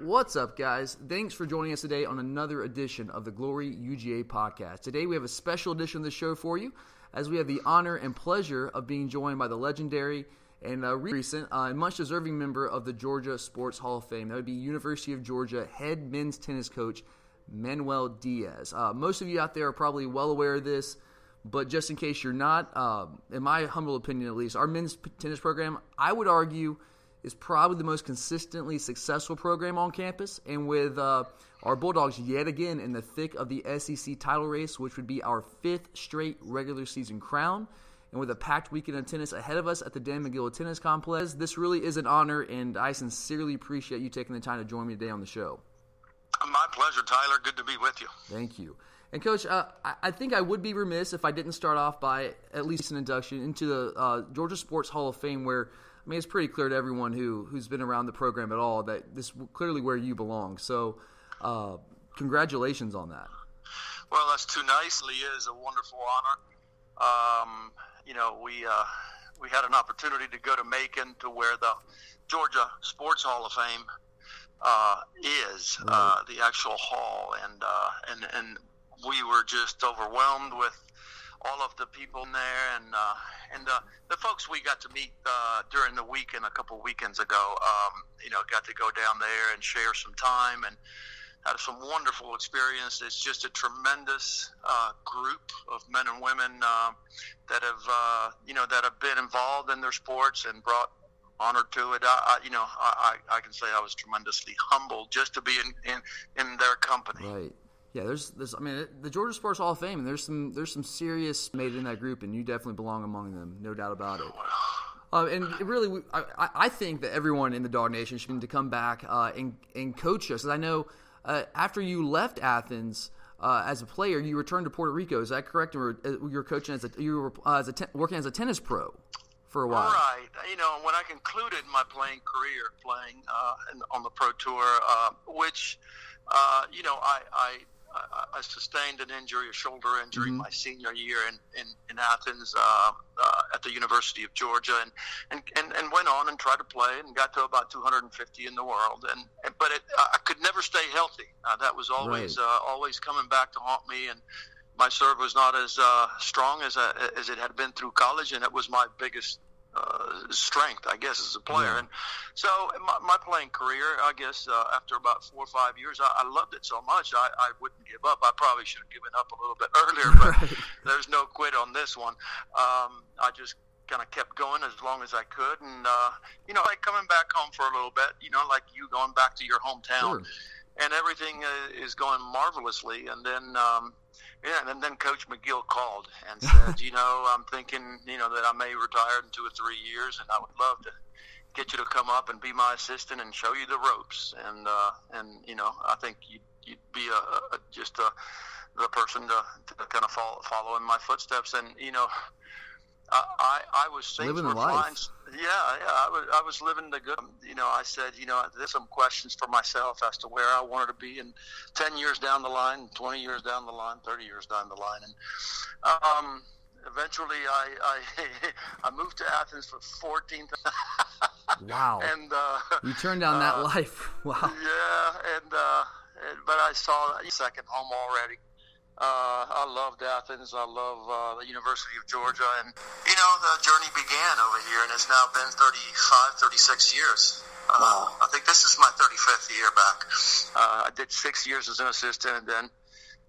What's up, guys? Thanks for joining us today on another edition of the Glory UGA podcast. Today we have a special edition of the show for you as we have the honor and pleasure of being joined by the legendary and uh, recent uh, and much deserving member of the Georgia Sports Hall of Fame. That would be University of Georgia head men's tennis coach Manuel Diaz. Uh, most of you out there are probably well aware of this, but just in case you're not, uh, in my humble opinion at least, our men's tennis program, I would argue, is probably the most consistently successful program on campus. And with uh, our Bulldogs yet again in the thick of the SEC title race, which would be our fifth straight regular season crown. And with a packed weekend of tennis ahead of us at the Dan Magill Tennis Complex, this really is an honor, and I sincerely appreciate you taking the time to join me today on the show. My pleasure, Tyler. Good to be with you. Thank you. And coach, uh, I think I would be remiss if I didn't start off by at least an induction into the uh, Georgia Sports Hall of Fame, where I mean it's pretty clear to everyone who who's been around the program at all that this clearly where you belong. So, uh, congratulations on that. Well, that's too nice. Lee is a wonderful honor. Um, you know, we uh, we had an opportunity to go to Macon to where the Georgia Sports Hall of Fame uh, is uh, the actual hall, and uh, and and we were just overwhelmed with all of the people in there, and uh, and uh, the folks we got to meet uh, during the weekend a couple weekends ago. Um, you know, got to go down there and share some time and had some wonderful experience. It's just a tremendous uh, group of men and women uh, that have, uh, you know, that have been involved in their sports and brought honor to it. I, I you know, I, I can say I was tremendously humbled just to be in, in, in their company. Right. Yeah, there's, there's, I mean, the Georgia Sports Hall of Fame, and there's some, there's some serious made in that group, and you definitely belong among them, no doubt about it. Uh, and really, I, I think that everyone in the Dog Nation should need to come back uh, and, and coach us. I know uh, after you left Athens uh, as a player, you returned to Puerto Rico. Is that correct? Or uh, you were coaching as a you were uh, as a working as a tennis pro for a while. Right. You know, when I concluded my playing career, playing uh, on the pro tour, which you know, I, I I, sustained an injury, a shoulder injury, mm-hmm. my senior year in in, in Athens uh, uh, at the University of Georgia, and, and and and went on and tried to play and got to about 250 in the world, and, and but it, I could never stay healthy. Uh, that was always right. Uh, always coming back to haunt me, and my serve was not as uh, strong as I, as it had been through college, and it was my biggest uh, strength, I guess, as a player. Yeah. And so my, my playing career, I guess, uh, after about four or five years, I, I loved it so much I, I wouldn't give up. I probably should have given up a little bit earlier, but right. there's no quit on this one. Um, I just kind of kept going as long as I could, and uh, you know, like coming back home for a little bit, you know, like you going back to your hometown. Sure. And everything uh, is going marvelously, and then um, yeah, and then Coach Magill called and said, you know, I'm thinking, you know, that I may retire in two or three years, and I would love to get you to come up and be my assistant and show you the ropes. And uh, and you know, I think you'd, you'd be a, a just a the person to, to kind of follow, follow in my footsteps. And you know, I, I was things living were. Fine. Yeah, yeah, I was, I was living the good. You know, I said, you know, there's some questions for myself as to where I wanted to be in 10 years down the line, 20 years down the line, 30 years down the line. And um, eventually I, I, I moved to Athens for 14th. wow. And uh, you turned down that uh, life. Wow. Yeah, and, uh, but I saw a second home already. Uh, I loved Athens. I love uh, the University of Georgia. And, you know, the journey began over here, and it's now been 35, 36 years. Uh, wow. I think this is my 35th year back. Uh, I did six years as an assistant, and then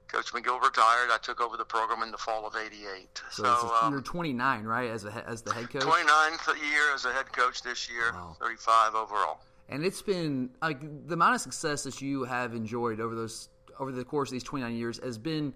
Coach Magill retired. I took over the program in the fall of '88. So, so um, you're 29, right, as a, as the head coach? 29th year as a head coach this year. Wow. 35 overall. And it's been like the amount of success that you have enjoyed over those over the course of these 29 years has been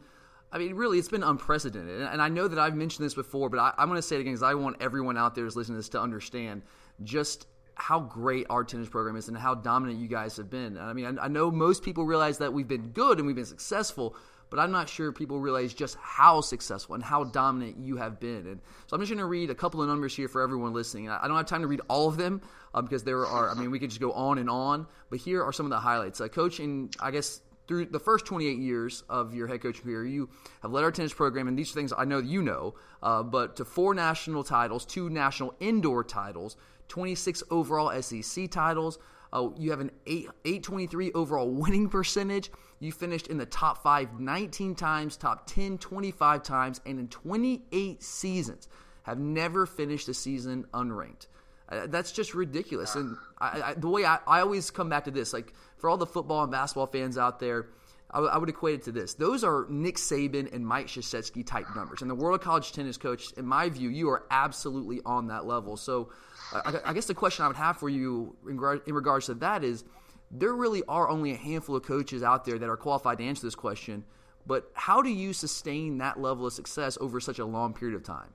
I mean, really, it's been unprecedented. And I know that I've mentioned this before, but I, am going to say it again because I want everyone out there who's listening to this to understand just how great our tennis program is and how dominant you guys have been. I mean, I, I know most people realize that we've been good and we've been successful, but I'm not sure people realize just how successful and how dominant you have been. And so I'm just going to read a couple of numbers here for everyone listening. I don't have time to read all of them uh, because there are, I mean, we could just go on and on, but here are some of the highlights. Uh, coach, in, I guess, through the first 28 years of your head coaching career, you have led our tennis program, and these are things I know you know, uh, but to four national titles, two national indoor titles, 26 overall SEC titles. Uh, you have an 8, 823 overall winning percentage. You finished in the top five 19 times, top 10 25 times, and in 28 seasons have never finished a season unranked. Uh, that's just ridiculous. And I, I, the way I, I always come back to this, like for all the football and basketball fans out there, I, I would equate it to this. Those are Nick Saban and Mike Krzyzewski type numbers. And the World College Tennis Coach, in my view, you are absolutely on that level. So I, I guess the question I would have for you in, in regards to that is there really are only a handful of coaches out there that are qualified to answer this question. But how do you sustain that level of success over such a long period of time?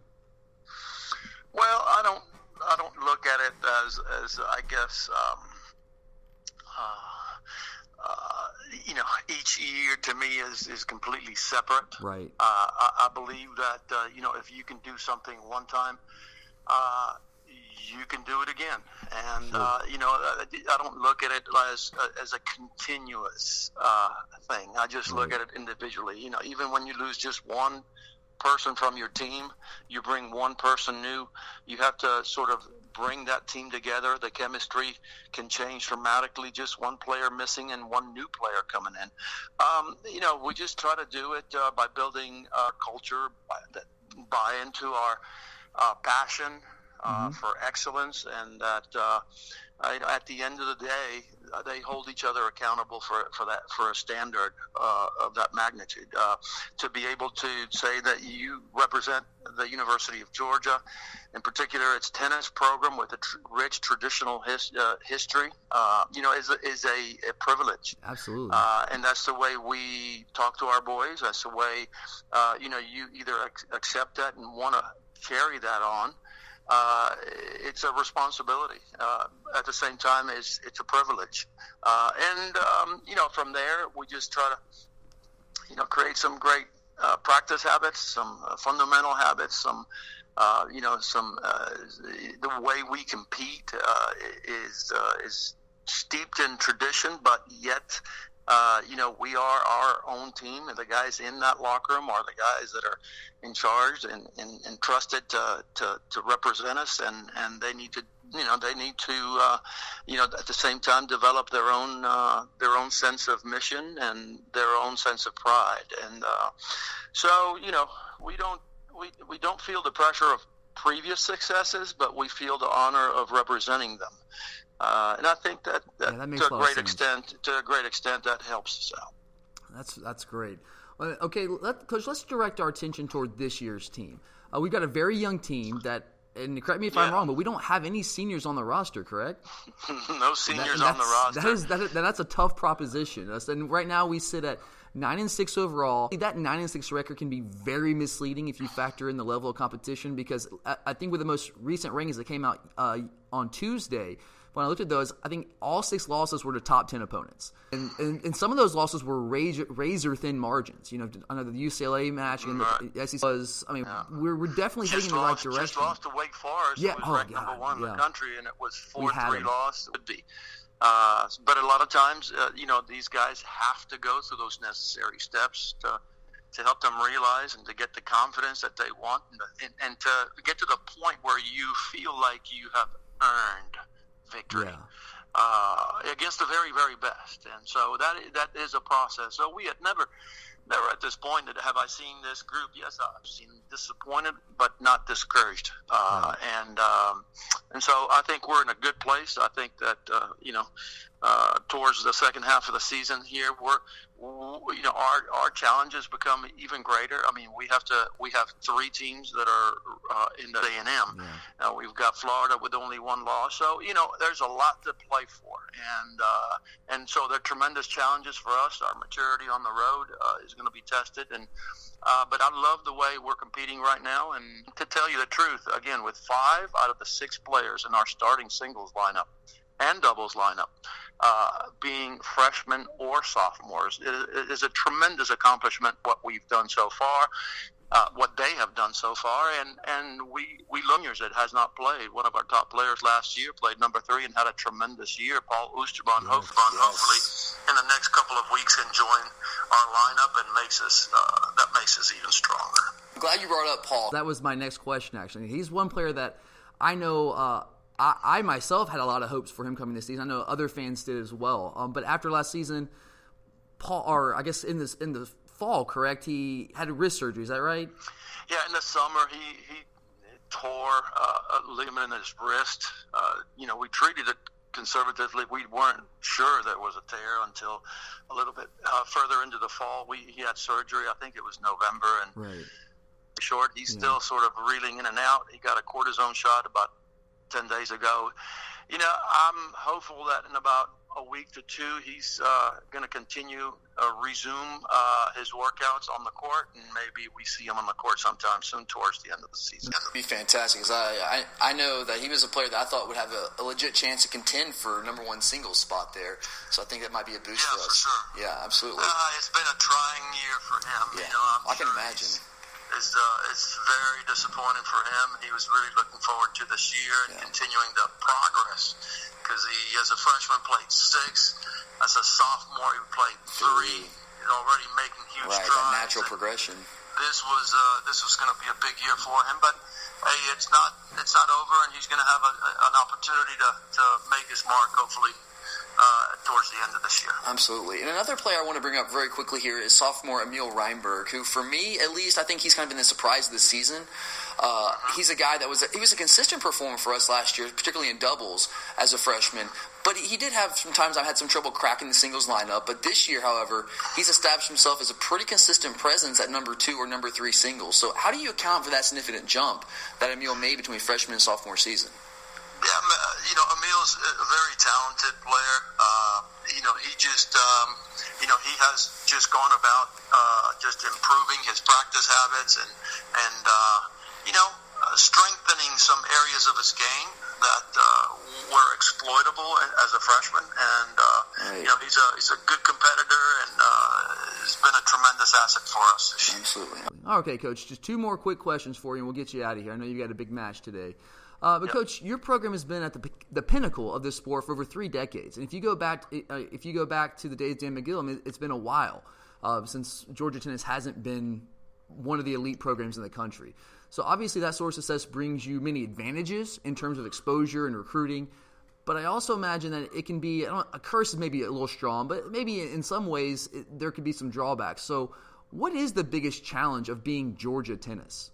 Well, I don't I don't look at it as as I guess um, uh, uh, you know each year to me is is completely separate. Right. Uh, I, I, believe that uh, you know if you can do something one time. Uh, you can do it again, and sure. Uh, you know I don't look at it as as a continuous thing. I just right. look at it individually. You know, even when you lose just one person from your team, you bring one person new, you have to sort of bring that team together. The chemistry can change dramatically. Just one player missing and one new player coming in. Um, you know, we just try to do it uh, by building our culture, buy, buy into our uh, passion uh, mm-hmm. for excellence, and that uh, at the end of the day, uh, they hold each other accountable for for that for a standard uh, of that magnitude. Uh, to be able to say that you represent the University of Georgia, in particular, its tennis program with a tr- rich traditional his, uh, history, uh, you know, is a, is a, a privilege. Absolutely. Uh, and that's the way we talk to our boys. That's the way, you know, you either ac- accept that and want to carry that on uh, it's a responsibility. Uh, at the same time, it's, it's a privilege. Uh, and, um, you know, from there, we just try to, you know, create some great uh, practice habits, some uh, fundamental habits, some, uh, you know, some, the way we compete is, is steeped in tradition, but yet uh, you know, we are our own team, and the guys in that locker room are the guys that are in charge and, and, and trusted to, to, to represent us, and, and they need to, you know, they need to, uh, you know, at the same time develop their own uh, their own sense of mission and their own sense of pride, and uh, so you know, we don't we, we don't feel the pressure of previous successes, but we feel the honor of representing them. Uh, and I think that, that, yeah, that to a, great extent, to a great extent, that helps us out. That's that's great. Okay, let, coach. Let's direct our attention toward this year's team. Uh, we've got a very young team that, and correct me if yeah. I'm wrong, but we don't have any seniors on the roster, correct? no seniors that, on the roster. That is that, that's a tough proposition. And right now we sit at nine and six overall. That nine and six record can be very misleading if you factor in the level of competition. Because I, I think with the most recent rankings that came out uh, on Tuesday, when I looked at those, I think all six losses were to top 10 opponents. And, and, and some of those losses were razor, razor thin margins. You know, I know the UCLA match and the SEC was, I mean, yeah. we're, we're definitely just heading in the right direction. Just lost to Wake Forest, yeah. oh, ranked God, number one yeah. in the country, and it was 4 3 loss. It would be. Uh, but a lot of times, uh, you know, these guys have to go through those necessary steps to to help them realize and to get the confidence that they want and, and, and to get to the point where you feel like you have earned victory yeah. uh, against the very, very best. And so that that is a process. So we had never, never at this point that have I seen this group. Yes, I've seen disappointed, but not discouraged. Uh, right. And um, and so I think we're in a good place. I think that uh, you know uh, towards the second half of the season here, we're you know our our challenges become even greater. I mean, we have to we have three teams that are uh, in the A and M. Uh, we've got Florida with only one loss, so you know there's a lot to play for, and uh, and so they're tremendous challenges for us. Our maturity on the road uh, is going to be tested. And uh, but I love the way we're competing right now. And to tell you the truth, again, with five out of the six players in our starting singles lineup and doubles lineup uh, being freshmen or sophomores, it is a tremendous accomplishment what we've done so far uh, what they have done so far, and and we we Lumiers that has not played. One of our top players last year played number three and had a tremendous year. Paul Oosterbaan, yes, hopefully, yes. hopefully in the next couple of weeks can join our lineup and makes us uh, that makes us even stronger. I'm glad you brought up Paul. That was my next question. Actually, he's one player that I know. Uh, I, I, myself had a lot of hopes for him coming this season. I know other fans did as well. Um, but after last season, Paul, or I guess in this in the fall, correct? He had a wrist surgery. Is that right? Yeah, in the summer he he tore uh, a ligament in his wrist. Uh, you know, we treated it conservatively. We weren't sure there was a tear until a little bit uh, further into the fall. We he had surgery. I think it was November, and right. short. He's yeah. still sort of reeling in and out. He got a cortisone shot about ten days ago. You know, I'm hopeful that in about a week to two, he's uh, going to continue uh, resume uh, his workouts on the court, and maybe we see him on the court sometime soon towards the end of the season. That'd be fantastic because I, I I know that he was a player that I thought would have a, a, legit chance to contend for number one singles spot there. So I think that might be a boost yeah, for us. For sure. Yeah, absolutely. Uh, it's been a trying year for him. Yeah, you know, i can sure imagine. It's, uh, it's very disappointing for him. He was really looking forward to this year and yeah. continuing the progress because he, as a freshman, played six. As a sophomore, he played three. He's already making huge right, strides. Right, natural progression. This was uh, this was going to be a big year for him, but hey, it's not it's not over, and he's going to have a, an opportunity to, to make his mark, hopefully, uh, towards the end of this year. Absolutely. And another player I want to bring up very quickly here is sophomore Emil Reinberg, who, for me at least, I think he's kind of been the surprise of this season. Uh, he's a guy that was a, he was a consistent performer for us last year, particularly in doubles as a freshman. But he, he did have sometimes I had some trouble cracking the singles lineup. But this year, however, he's established himself as a pretty consistent presence at number two or number three singles. So how do you account for that significant jump that Emil made between freshman and sophomore season? Yeah, you know, Emil's a very talented player. Uh, you know, he just, um, you know, he has just gone about uh, just improving his practice habits and and uh, you know, uh, strengthening some areas of his game that uh, were exploitable as a freshman. And uh, right. you know, he's a he's a good competitor and uh, has been a tremendous asset for us. Absolutely. Okay, coach. Just two more quick questions for you, and we'll get you out of here. I know you got a big match today. Uh, but yep. coach, your program has been at the the pinnacle of this sport for over three decades, and if you go back, uh, if you go back to the days of Dan Magill, it's been a while uh, since Georgia tennis hasn't been one of the elite programs in the country. So obviously that source success brings you many advantages in terms of exposure and recruiting. But I also imagine that it can be a curse is maybe a little strong, but maybe in some ways it, there could be some drawbacks. So, what is the biggest challenge of being Georgia tennis?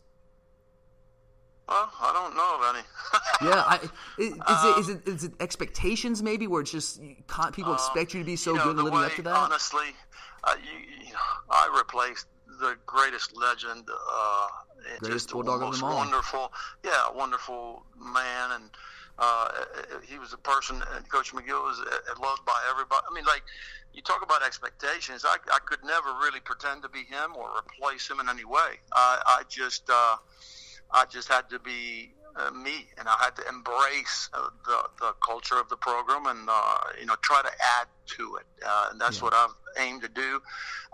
Well, I don't know of any. yeah, I, is, um, it, is, it, is it expectations maybe where it's just people um, expect you to be so you know, good leading way, up to that? Honestly, uh, you, you know, I replaced the greatest legend uh, Greatest bulldog of them all. Wonderful, yeah, wonderful man, and uh, he was a person. And Coach Magill was uh, loved by everybody. I mean, like you talk about expectations. I, I could never really pretend to be him or replace him in any way. I, I just, uh, I just had to be uh, me, and I had to embrace uh, the the culture of the program, and uh, you know, try to add to it. Uh, and that's yeah. what I've aimed to do.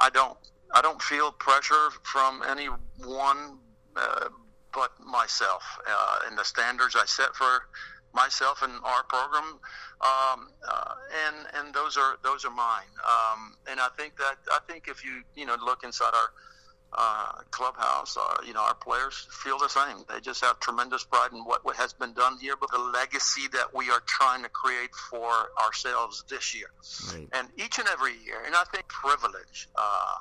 I don't, I don't feel pressure from anyone uh, but myself uh, and the standards I set for myself and our program, um, uh, and and those are those are mine. Um, and I think that I think if you you know look inside our uh, clubhouse, uh, you know our players feel the same. They just have tremendous pride in what, what has been done here, but the legacy that we are trying to create for ourselves this year, right. and each and every year. And I think privilege. Uh,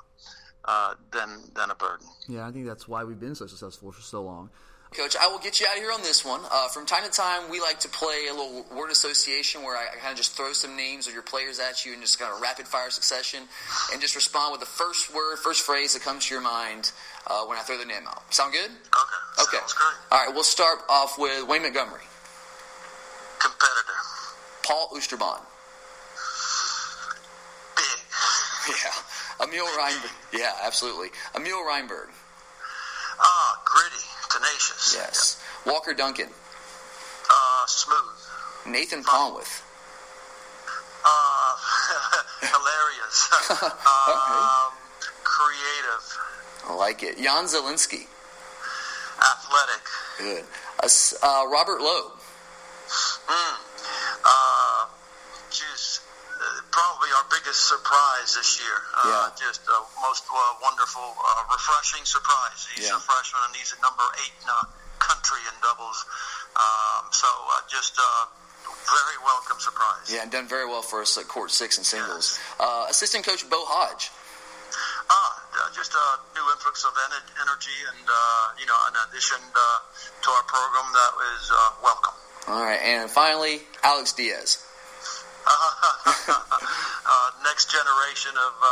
uh, than than a burden. Yeah, I think that's why we've been so successful for so long. Coach, I will get you out of here on this one. Uh, from time to time, we like to play a little word association where I, kind of just throw some names of your players at you and just kind of rapid fire succession and just respond with the first word, first phrase that comes to your mind uh, when I throw the name out. Sound good? Okay. Okay. Sounds great. All right, we'll start off with Wayne Montgomery. Competitor. Paul Oosterbaan. Yeah, Emil Reinberg. Yeah, absolutely. Emil Reinberg. Tenacious. Yes. Walker Duncan. Uh, smooth. Nathan Ponwith. Uh, hilarious. um, creative. I like it. Jan Zielinski. Athletic. Good. Uh, uh, Robert Loeb. Mm. Uh, geez, uh, probably our biggest surprise this year. Uh, Yeah. Just a most uh, wonderful, uh, refreshing surprise. He's Yeah. a freshman and he's a number eight in uh, country in doubles. Um, so uh, just a very welcome surprise. Yeah, and done very well for us at court six and singles. Uh, assistant coach Bo Hodge. Ah, uh, just a new influx of ener- energy and, uh, you know, an addition uh, to our program that was uh, welcome. All right, and finally Alex Diaz. uh, next generation of uh,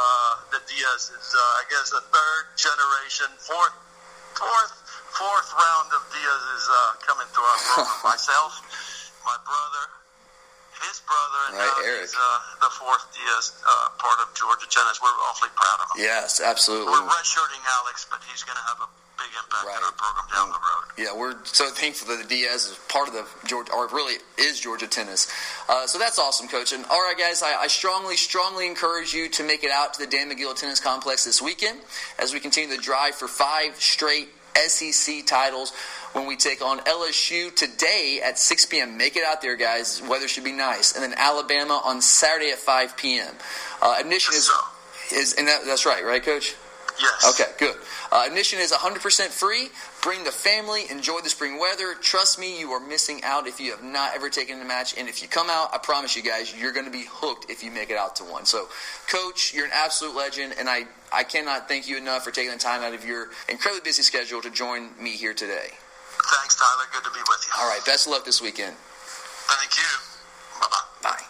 the Diaz is, uh, I guess, the third generation, fourth, fourth, fourth round of Diaz is uh, coming to our program. Myself, my brother, his brother, and Right, now Eric. he's uh, the fourth Diaz uh, part of Georgia tennis. We're awfully proud of him. Yes, absolutely. We're redshirting Alex, but he's going to have a big impact Right. on our program down the road. Yeah, we're so thankful that the Diaz is part of the Georgia, or really is Georgia tennis. Uh, so that's awesome, coach. And all right, guys, I, I strongly, strongly encourage you to make it out to the Dan Magill Tennis Complex this weekend as we continue the drive for five straight SEC titles when we take on LSU today at 6 p.m. Make it out there, guys. Weather should be nice. And then Alabama on Saturday at 5 p.m. Uh, admission is, is and that, that's right, right, coach? Yes. Okay, good. Uh, admission is 100% free. Bring the family. Enjoy the spring weather. Trust me, you are missing out if you have not ever taken a match. And if you come out, I promise you guys, you're going to be hooked if you make it out to one. So, Coach, you're an absolute legend, and I, I cannot thank you enough for taking the time out of your incredibly busy schedule to join me here today. Thanks, Tyler. Good to be with you. All right, best of luck this weekend. Thank you. Bye-bye. Bye.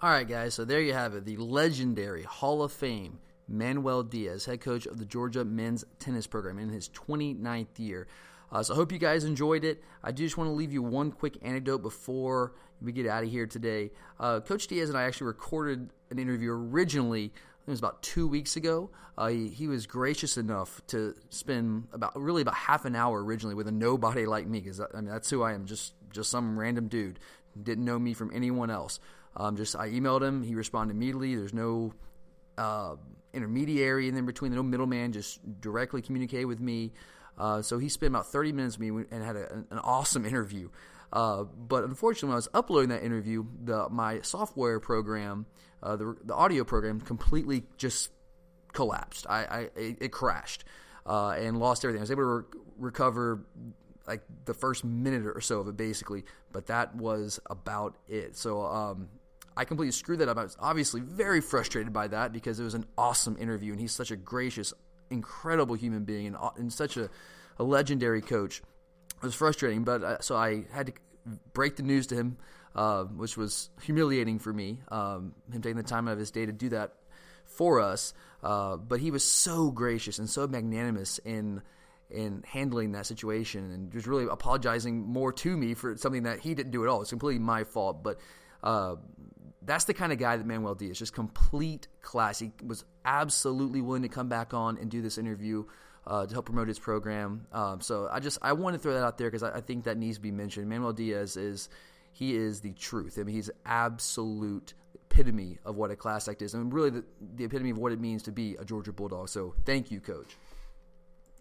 All right, guys. So there you have it. The legendary Hall of Fame Manuel Diaz, head coach of the Georgia men's tennis program in his 29th year. Uh, so I hope you guys enjoyed it. I do just want to leave you one quick anecdote before we get out of here today. Uh, coach Diaz and I actually recorded an interview originally. It was about two weeks ago. Uh, he, he was gracious enough to spend about really about half an hour originally with a nobody like me because I mean that's who I am, just just some random dude, didn't know me from anyone else. Um, just I emailed him, he responded immediately. There's no uh, intermediary and then between the no middleman, just directly communicate with me. Uh, so he spent about 30 minutes with me and had a, an awesome interview. Uh, but unfortunately, when I was uploading that interview, the, my software program, uh, the, the audio program, completely just collapsed. I, I it, it crashed uh, and lost everything. I was able to re- recover like the first minute or so of it, basically, but that was about it. So um, I completely screwed that up. I was obviously very frustrated by that because it was an awesome interview, and he's such a gracious, incredible human being, and, and such a, a legendary coach. It was frustrating, but uh, so I had to break the news to him, uh, which was humiliating for me. Um, him taking the time out of his day to do that for us, uh, but he was so gracious and so magnanimous in in handling that situation, and just really apologizing more to me for something that he didn't do at all. It's completely my fault, but. Uh, that's the kind of guy that Manuel Diaz, just complete class. He was absolutely willing to come back on and do this interview uh, to help promote his program. Um, so I just I want to throw that out there because I, I think that needs to be mentioned. Manuel Diaz is he is the truth. I mean, he's absolute epitome of what a class act is, and really the, the epitome of what it means to be a Georgia Bulldog. So thank you, Coach.